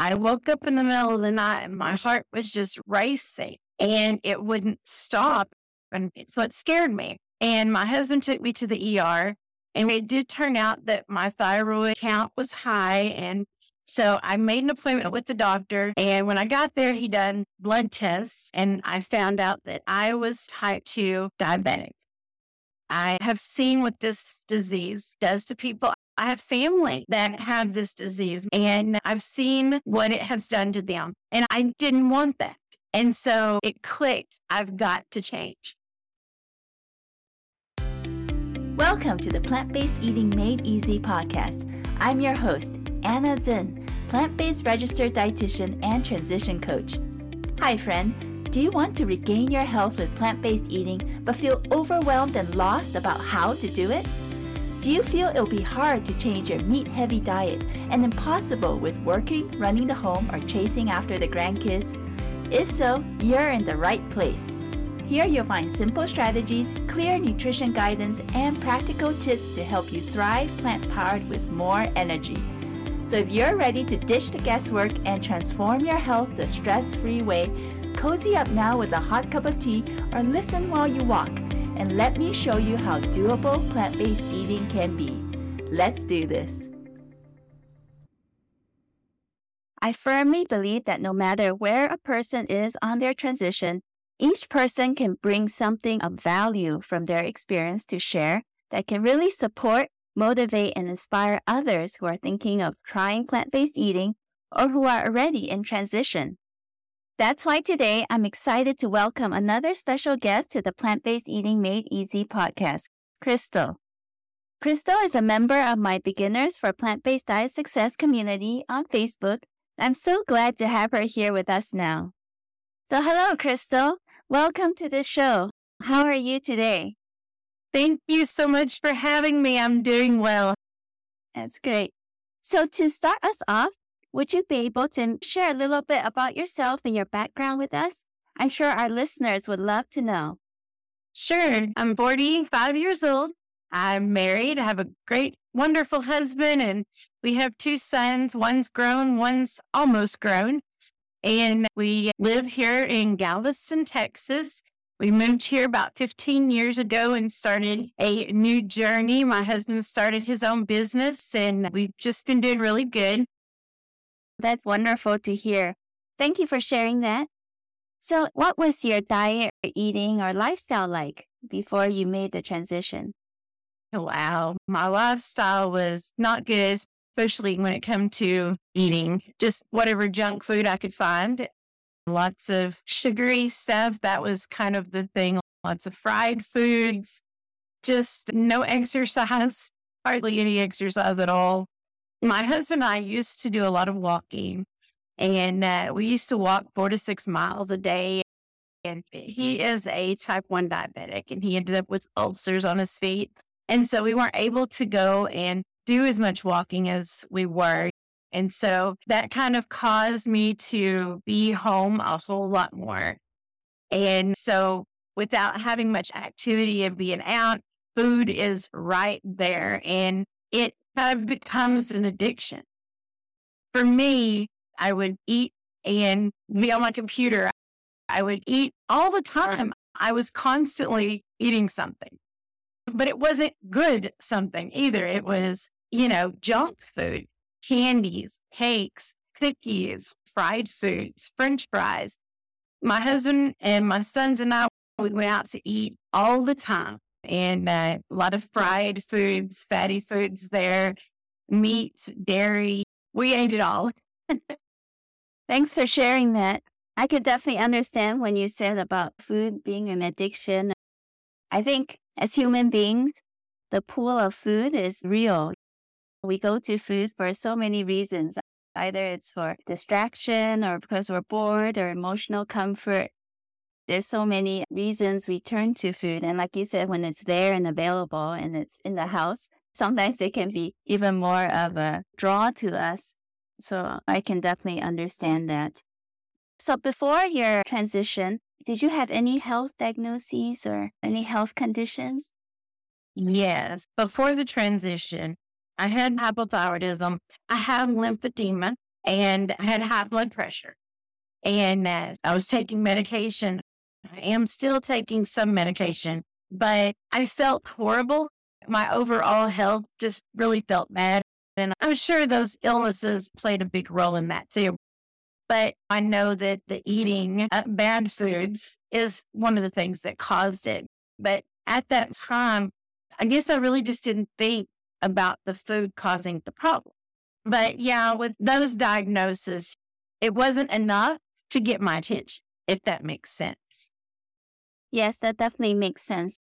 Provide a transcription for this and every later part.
I woke up in the middle of the night and my heart was just racing and it wouldn't stop. And so it scared me. And my husband took me to the ER and it did turn out that my thyroid count was high. And so I made an appointment with the doctor. And when I got there, he done blood tests and I found out that I was type 2 diabetic. I have seen what this disease does to people. I have family that have this disease and I've seen what it has done to them. And I didn't want that. And so it clicked. I've got to change. Welcome to the Plant Based Eating Made Easy podcast. I'm your host, Anna Zinn, plant based registered dietitian and transition coach. Hi, friend. Do you want to regain your health with plant based eating but feel overwhelmed and lost about how to do it? Do you feel it'll be hard to change your meat heavy diet and impossible with working, running the home, or chasing after the grandkids? If so, you're in the right place. Here you'll find simple strategies, clear nutrition guidance, and practical tips to help you thrive plant powered with more energy. So if you're ready to ditch the guesswork and transform your health the stress free way, cozy up now with a hot cup of tea or listen while you walk, and let me show you how doable plant based eating can be. Let's do this. I firmly believe that no matter where a person is on their transition, each person can bring something of value from their experience to share that can really support, motivate, and inspire others who are thinking of trying plant based eating or who are already in transition. That's why today I'm excited to welcome another special guest to the Plant Based Eating Made Easy podcast, Chrystal. Chrystal is a member of my Beginners for Plant Based Diet Success community on Facebook. I'm so glad to have her here with us now. So, hello, Chrystal. Welcome to the show. How are you today? Thank you so much for having me. I'm doing well. That's great. So, to start us off, would you be able to share a little bit about yourself and your background with us? I'm sure our listeners would love to know. Sure. I'm 45 years old. I'm married. I have a great, wonderful husband, and we have two sons. One's grown, one's almost grown. And we live here in Galveston, Texas. We moved here about 15 years ago and started a new journey. My husband started his own business and we've just been doing really good. That's wonderful to hear. Thank you for sharing that. So, what was your diet, or eating, or lifestyle like before you made the transition? Wow, my lifestyle was not good, especially when it came to eating just whatever junk food I could find. Lots of sugary stuff. That was kind of the thing. Lots of fried foods, just no exercise, hardly any exercise at all. My husband and I used to do a lot of walking, and uh, we used to walk four to six miles a day. And he is a type 1 diabetic, and he ended up with ulcers on his feet. And so we weren't able to go and do as much walking as we were. And so that kind of caused me to be home a whole lot more. And so without having much activity and being out, food is right there and it kind of becomes an addiction. For me, I would eat and be on my computer. I would eat all the time. I was constantly eating something, but it wasn't good something either. It was you know, junk food, candies, cakes, cookies, fried foods, french fries. My husband and my sons and I, we went out to eat all the time and uh, a lot of fried foods, fatty foods there, meat, dairy. We ate it all. Thanks for sharing that. I could definitely understand when you said about food being an addiction. I think as human beings, the pool of food is real. We go to food for so many reasons. Either it's for distraction or because we're bored or emotional comfort. There's so many reasons we turn to food. And like you said, when it's there and available and it's in the house, sometimes it can be even more of a draw to us. So I can definitely understand that. So before your transition, did you have any health diagnoses or any health conditions? Yes. Before the transition, I had hypothyroidism. I have lymphedema. and I had high blood pressure. And uh, I was taking medication. I am still taking some medication, but I felt horrible. My overall health just really felt bad. And I'm sure those illnesses played a big role in that too. But I know that the eating bad foods is one of the things that caused it. But at that time, I guess I really just didn't think about the food causing the problem. But yeah, with those diagnoses, it wasn't enough to get my attention, if that makes sense. Yes, that definitely makes sense.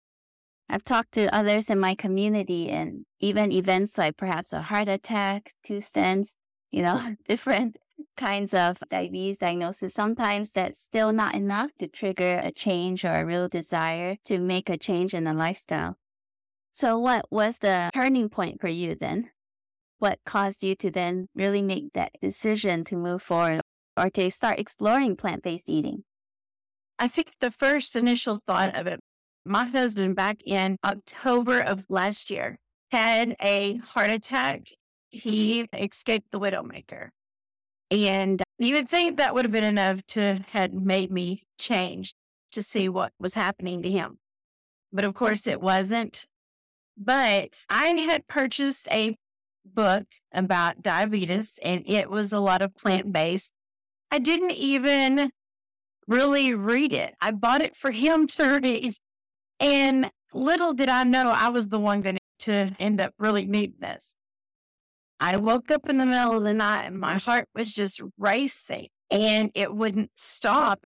I've talked to others in my community and even events like perhaps a heart attack, two stents, you know, different kinds of diabetes diagnosis. Sometimes that's still not enough to trigger a change or a real desire to make a change in the lifestyle. So what was the turning point for you then? What caused you to then really make that decision to move forward or to start exploring plant based eating? I think the first initial thought of it, my husband back in October of last year had a heart attack. He escaped the Widowmaker. And you would think that would have been enough to had made me change to see what was happening to him. But of course it wasn't. But I had purchased a book about diabetes and it was a lot of plant based. I didn't even really read it. I bought it for him to read. And little did I know I was the one going to end up really needing this. I woke up in the middle of the night and my heart was just racing and it wouldn't stop.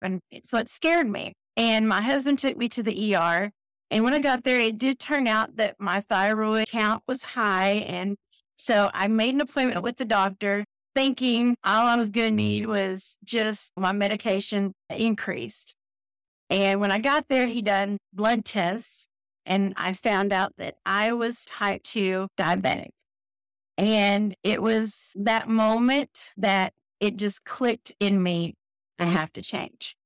And so it scared me. And my husband took me to the ER. And when I got there, it did turn out that my thyroid count was high. And so I made an appointment with the doctor thinking all I was going to need mm-hmm. was just my medication increased. And when I got there, he done blood tests and I found out that I was type 2 diabetic. And it was that moment that it just clicked in me. I have to change.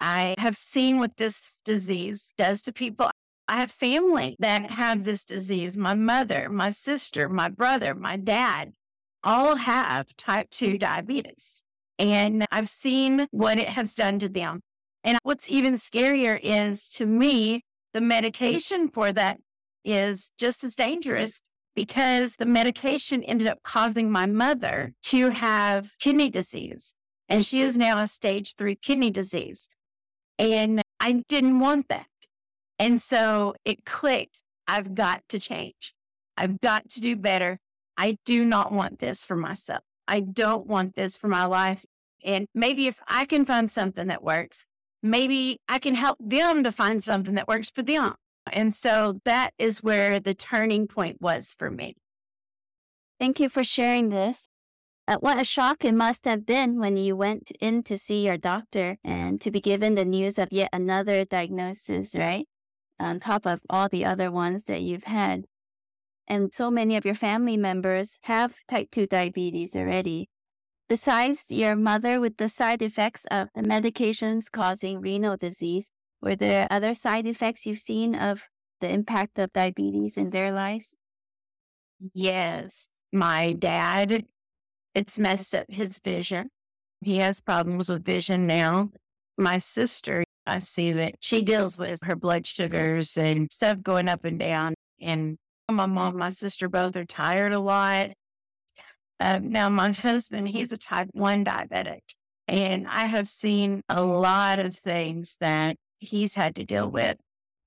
I have seen what this disease does to people. I have family that have this disease. My mother, my sister, my brother, my dad all have type 2 diabetes. And I've seen what it has done to them. And what's even scarier is to me, the medication for that is just as dangerous because the medication ended up causing my mother to have kidney disease. And she is now a stage three kidney disease. And I didn't want that. And so it clicked. I've got to change. I've got to do better. I do not want this for myself. I don't want this for my life. And maybe if I can find something that works, maybe I can help them to find something that works for them. And so that is where the turning point was for me. Thank you for sharing this. Uh, what a shock it must have been when you went in to see your doctor and to be given the news of yet another diagnosis, right? On top of all the other ones that you've had. And so many of your family members have type 2 diabetes already. Besides your mother with the side effects of the medications causing renal disease, were there other side effects you've seen of the impact of diabetes in their lives? Yes. My dad, it's messed up his vision. He has problems with vision now. My sister, I see that she deals with her blood sugars and stuff going up and down. And my mom, my sister both are tired a lot. Uh, now, my husband, he's a type 1 diabetic. And I have seen a lot of things that he's had to deal with.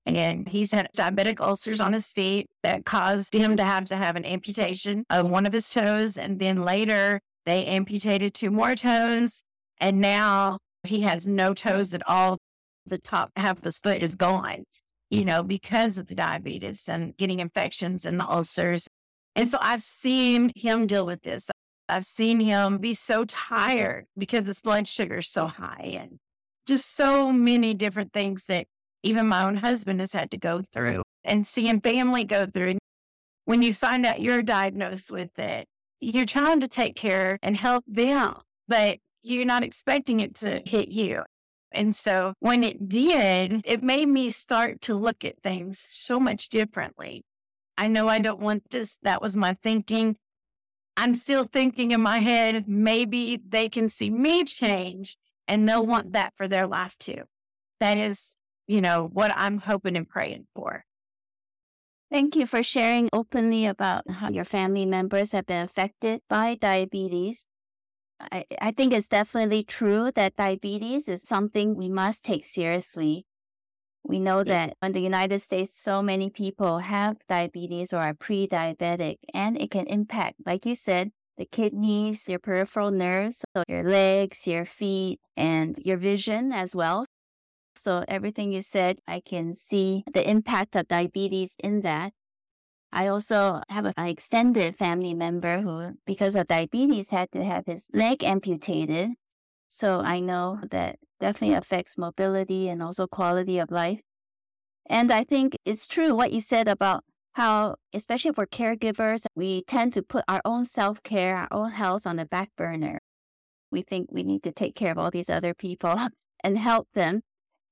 And he's had diabetic ulcers on his feet that caused him to have to have an amputation of one of his toes. And then later, they amputated two more toes. And now he has no toes at all. The top half of his foot is gone, you know, because of the diabetes and getting infections and the ulcers. And so I've seen him deal with this. I've seen him be so tired because his blood sugar is so high and just so many different things that even my own husband has had to go through and seeing family go through. When you find out you're diagnosed with it, you're trying to take care and help them, but you're not expecting it to hit you. And so when it did, it made me start to look at things so much differently. I know I don't want this. That was my thinking. I'm still thinking in my head, maybe they can see me change and they'll want that for their life too. That is, you know, what I'm hoping and praying for. Thank you for sharing openly about how your family members have been affected by diabetes. I, I think it's definitely true that diabetes is something we must take seriously. We know that in the United States, so many people have diabetes or are pre diabetic, and it can impact, like you said, the kidneys, your peripheral nerves, so your legs, your feet, and your vision as well. So, everything you said, I can see the impact of diabetes in that. I also have an extended family member who, because of diabetes, had to have his leg amputated. So I know that definitely affects mobility and also quality of life. And I think it's true what you said about how, especially for caregivers, we tend to put our own self care, our own health on the back burner. We think we need to take care of all these other people and help them.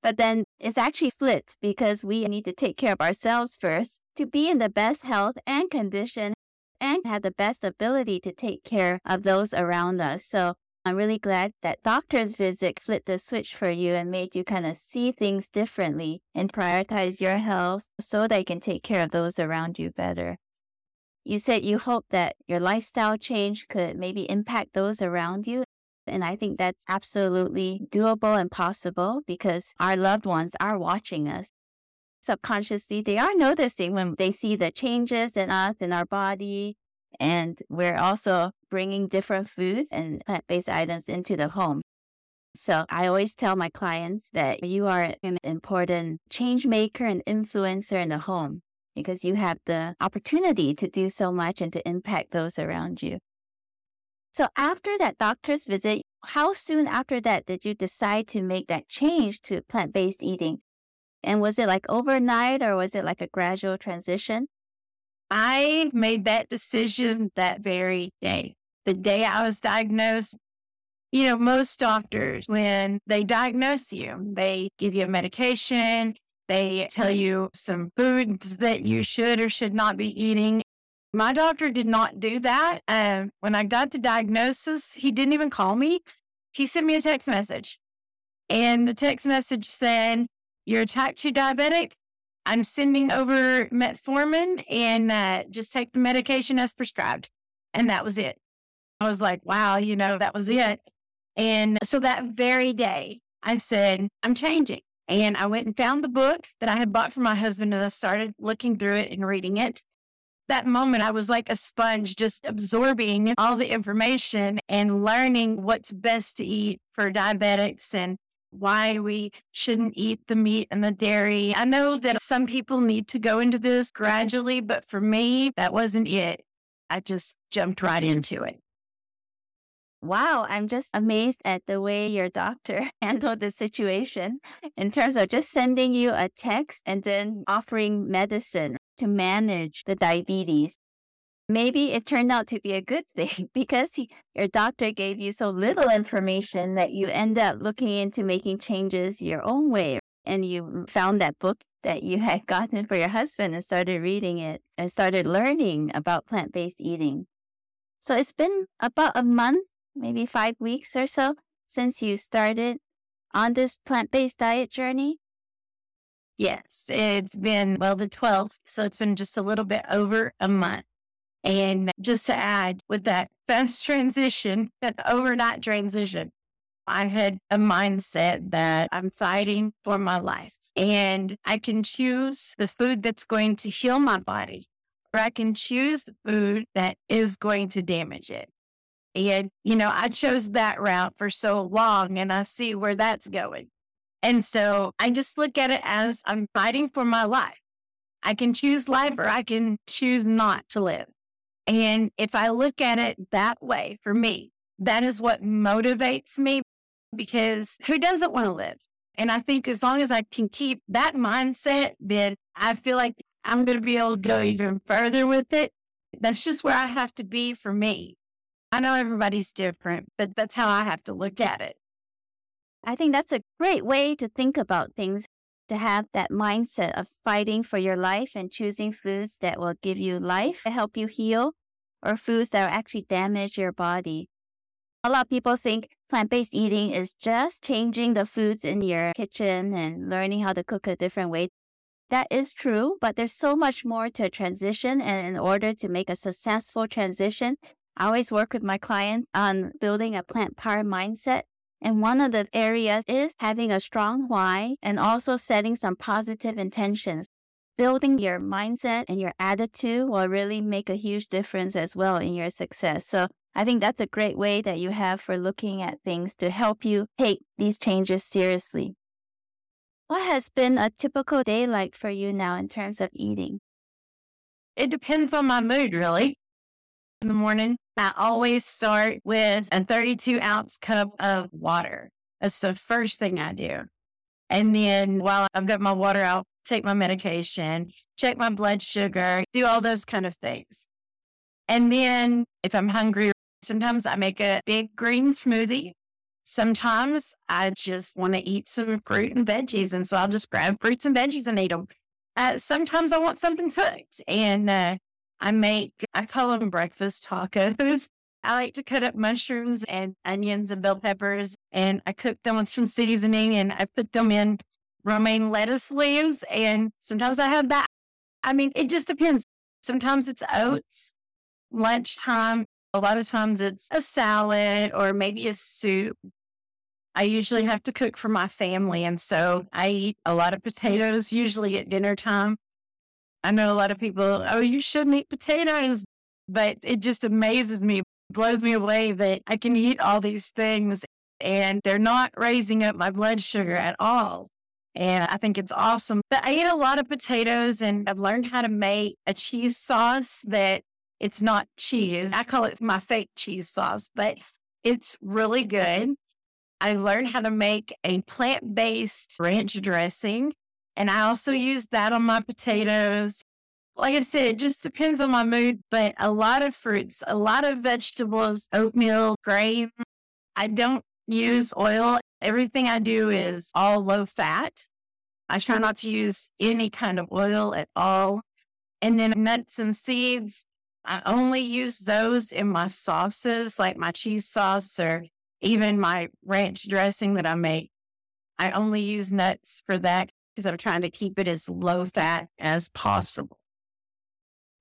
But then it's actually flipped because we need to take care of ourselves first to be in the best health and condition and have the best ability to take care of those around us. So I'm really glad that doctor's visit flipped the switch for you and made you kind of see things differently and prioritize your health so that you can take care of those around you better. You said you hope that your lifestyle change could maybe impact those around you. And I think that's absolutely doable and possible because our loved ones are watching us. Subconsciously, they are noticing when they see the changes in us, in our body, and we're also bringing different foods and plant based items into the home. So I always tell my clients that you are an important change maker and influencer in the home because you have the opportunity to do so much and to impact those around you. So after that doctor's visit, how soon after that did you decide to make that change to plant based eating? And was it like overnight or was it like a gradual transition? I made that decision that very day. The day I was diagnosed, you know, most doctors, when they diagnose you, they give you a medication, they tell you some foods that you should or should not be eating. My doctor did not do that. Um, when I got the diagnosis, he didn't even call me. He sent me a text message. And the text message said, You're a type 2 diabetic. I'm sending over metformin and uh, just take the medication as prescribed. And that was it. I was like, wow, you know, that was it. And so that very day, I said, I'm changing. And I went and found the book that I had bought for my husband and I started looking through it and reading it. That moment, I was like a sponge, just absorbing all the information and learning what's best to eat for diabetics and why we shouldn't eat the meat and the dairy. I know that some people need to go into this gradually, but for me, that wasn't it. I just jumped right into it. Wow, I'm just amazed at the way your doctor handled the situation in terms of just sending you a text and then offering medicine to manage the diabetes maybe it turned out to be a good thing because he, your doctor gave you so little information that you end up looking into making changes your own way. And you found that book that you had gotten for your husband and started reading it and started learning about plant based eating. So it's been about a month, maybe five weeks or so since you started on this plant based diet journey. Yes, it's been, well, the 12th. So it's been just a little bit over a month. And just to add with that fast transition, that overnight transition, I had a mindset that I'm fighting for my life and I can choose the food that's going to heal my body, or I can choose the food that is going to damage it. And, you know, I chose that route for so long and I see where that's going. And so I just look at it as I'm fighting for my life. I can choose life or I can choose not to live. And if I look at it that way for me, that is what motivates me because who doesn't want to live? And I think as long as I can keep that mindset, then I feel like I'm going to be able to go even further with it. That's just where I have to be for me. I know everybody's different, but that's how I have to look at it. I think that's a great way to think about things to have that mindset of fighting for your life and choosing foods that will give you life, to help you heal, or foods that will actually damage your body. A lot of people think plant based eating is just changing the foods in your kitchen and learning how to cook a different way. That is true, but there's so much more to a transition. And in order to make a successful transition, I always work with my clients on building a plant power mindset. And one of the areas is having a strong why and also setting some positive intentions. Building your mindset and your attitude will really make a huge difference as well in your success. So I think that's a great way that you have for looking at things to help you take these changes seriously. What has been a typical day like for you now in terms of eating? It depends on my mood, really. In the morning, I always start with a 32 ounce cup of water. That's the first thing I do. And then while I've got my water, I'll take my medication, check my blood sugar, do all those kind of things. And then if I'm hungry, sometimes I make a big green smoothie Sometimes I just want to eat some fruit and veggies. And so I'll just grab fruits and veggies and eat them. Uh, sometimes I want something cooked and uh, I make, I call them breakfast tacos. I like to cut up mushrooms and onions and bell peppers and I cook them with some seasoning and I put them in romaine lettuce leaves. And sometimes I have that. I mean, it just depends. Sometimes it's oats. Lunchtime, a lot of times it's a salad or maybe a soup. I usually have to cook for my family. And so I eat a lot of potatoes, usually at dinner time. I know a lot of people, oh, you shouldn't eat potatoes, but it just amazes me, blows me away that I can eat all these things and they're not raising up my blood sugar at all. And I think it's awesome. But I eat a lot of potatoes and I've learned how to make a cheese sauce that it's not cheese. I call it my fake cheese sauce, but it's really good. I learned how to make a plant based ranch dressing, and I also use that on my potatoes. Like I said, it just depends on my mood, but a lot of fruits, a lot of vegetables, oatmeal, grain. I don't use oil. Everything I do is all low fat. I try not to use any kind of oil at all. And then nuts and seeds. I only use those in my sauces, like my cheese sauce or even my ranch dressing that I make. I only use nuts for that because I'm trying to keep it as low fat as possible.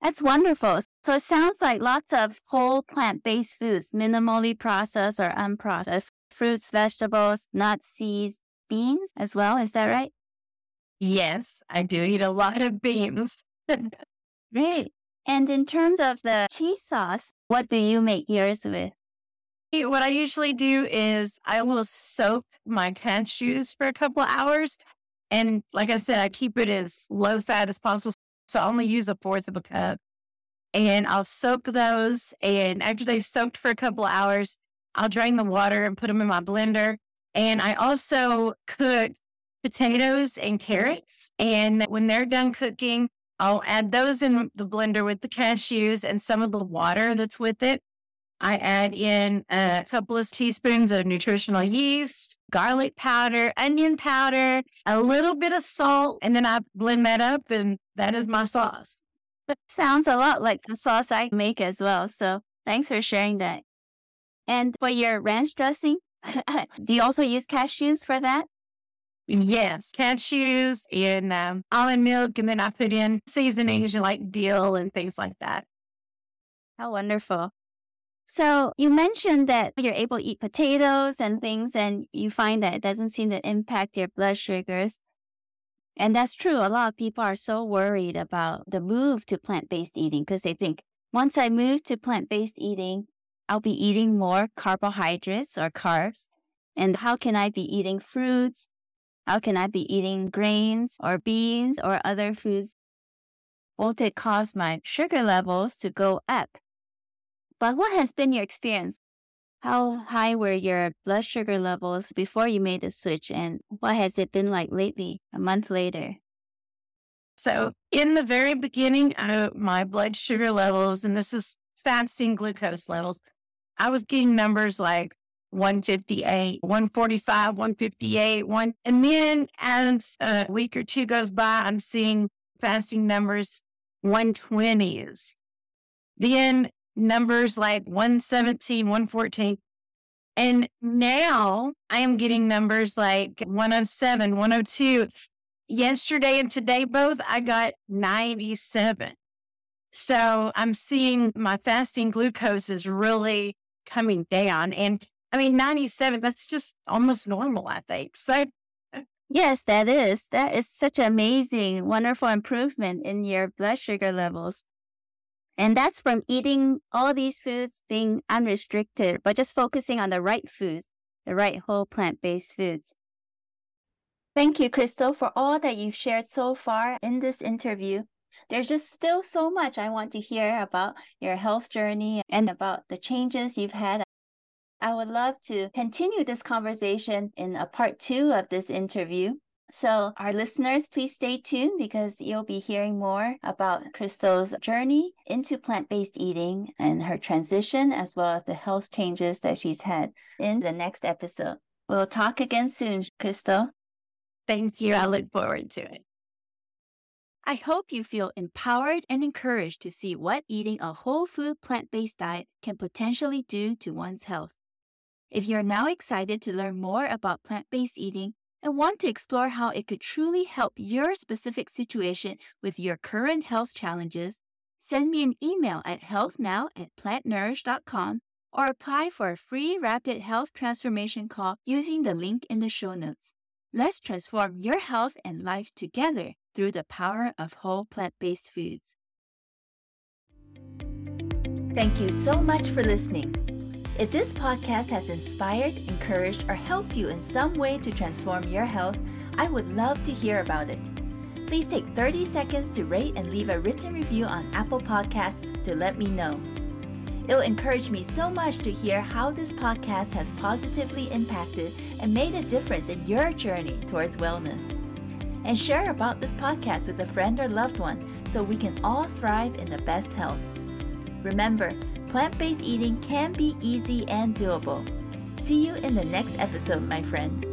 That's wonderful. So it sounds like lots of whole plant based foods, minimally processed or unprocessed fruits, vegetables, nuts, seeds, beans as well. Is that right? Yes, I do eat a lot of beans. Great. And in terms of the cheese sauce, what do you make yours with? What I usually do is I will soak my cashews for a couple hours. And like I said, I keep it as low fat as possible. So I only use a fourth of a cup. And I'll soak those. And after they've soaked for a couple of hours, I'll drain the water and put them in my blender. And I also cook potatoes and carrots. And when they're done cooking, I'll add those in the blender with the cashews and some of the water that's with it. I add in a couple of teaspoons of nutritional yeast, garlic powder, onion powder, a little bit of salt, and then I blend that up, and that is my sauce. That sounds a lot like the sauce I make as well. So thanks for sharing that. And for your ranch dressing, do you also use cashews for that? Yes, cashews and um, almond milk, and then I put in seasonings like dill and things like that. How wonderful. So you mentioned that you're able to eat potatoes and things, and you find that it doesn't seem to impact your blood sugars. And that's true. A lot of people are so worried about the move to plant based eating because they think once I move to plant based eating, I'll be eating more carbohydrates or carbs. And how can I be eating fruits how can I be eating grains or beans or other foods? Won't it cause my sugar levels to go up? But what has been your experience? How high were your blood sugar levels before you made the switch? And what has it been like lately, a month later? So, in the very beginning, of my blood sugar levels, and this is fasting glucose levels, I was getting numbers like 158, 145, 158, one. And then as a week or two goes by, I'm seeing fasting numbers 120s. Then numbers like 117, 114. And now I am getting numbers like 107, 102. Yesterday and today, both, I got 97. So I'm seeing my fasting glucose is really coming down. And I mean, 97, that's just almost normal, I think. So Yes, that is. That is such amazing, wonderful improvement in your blood sugar levels. And that's from eating all these foods being unrestricted, but just focusing on the right foods, the right whole plant based foods. Thank you, Chrystal, for all that you've shared so far in this interview. There's just still so much I want to hear about your health journey and about the changes you've had. I would love to continue this conversation in a part two of this interview. So, our listeners, please stay tuned because you'll be hearing more about Chrystal's journey into plant based eating and her transition, as well as the health changes that she's had in the next episode. We'll talk again soon, Chrystal. Thank you. I look forward to it. I hope you feel empowered and encouraged to see what eating a whole food plant based diet can potentially do to one's health. If you're now excited to learn more about plant based eating, and want to explore how it could truly help your specific situation with your current health challenges, send me an email at healthnow at plantnourish.com or apply for a free rapid health transformation call using the link in the show notes. Let's transform your health and life together through the power of whole plant based foods. Thank you so much for listening. If this podcast has inspired, encouraged, or helped you in some way to transform your health, I would love to hear about it. Please take 30 seconds to rate and leave a written review on Apple Podcasts to let me know. It'll encourage me so much to hear how this podcast has positively impacted and made a difference in your journey towards wellness. And share about this podcast with a friend or loved one so we can all thrive in the best health. Remember, plant based eating can be easy and doable. See you in the next episode, my friend.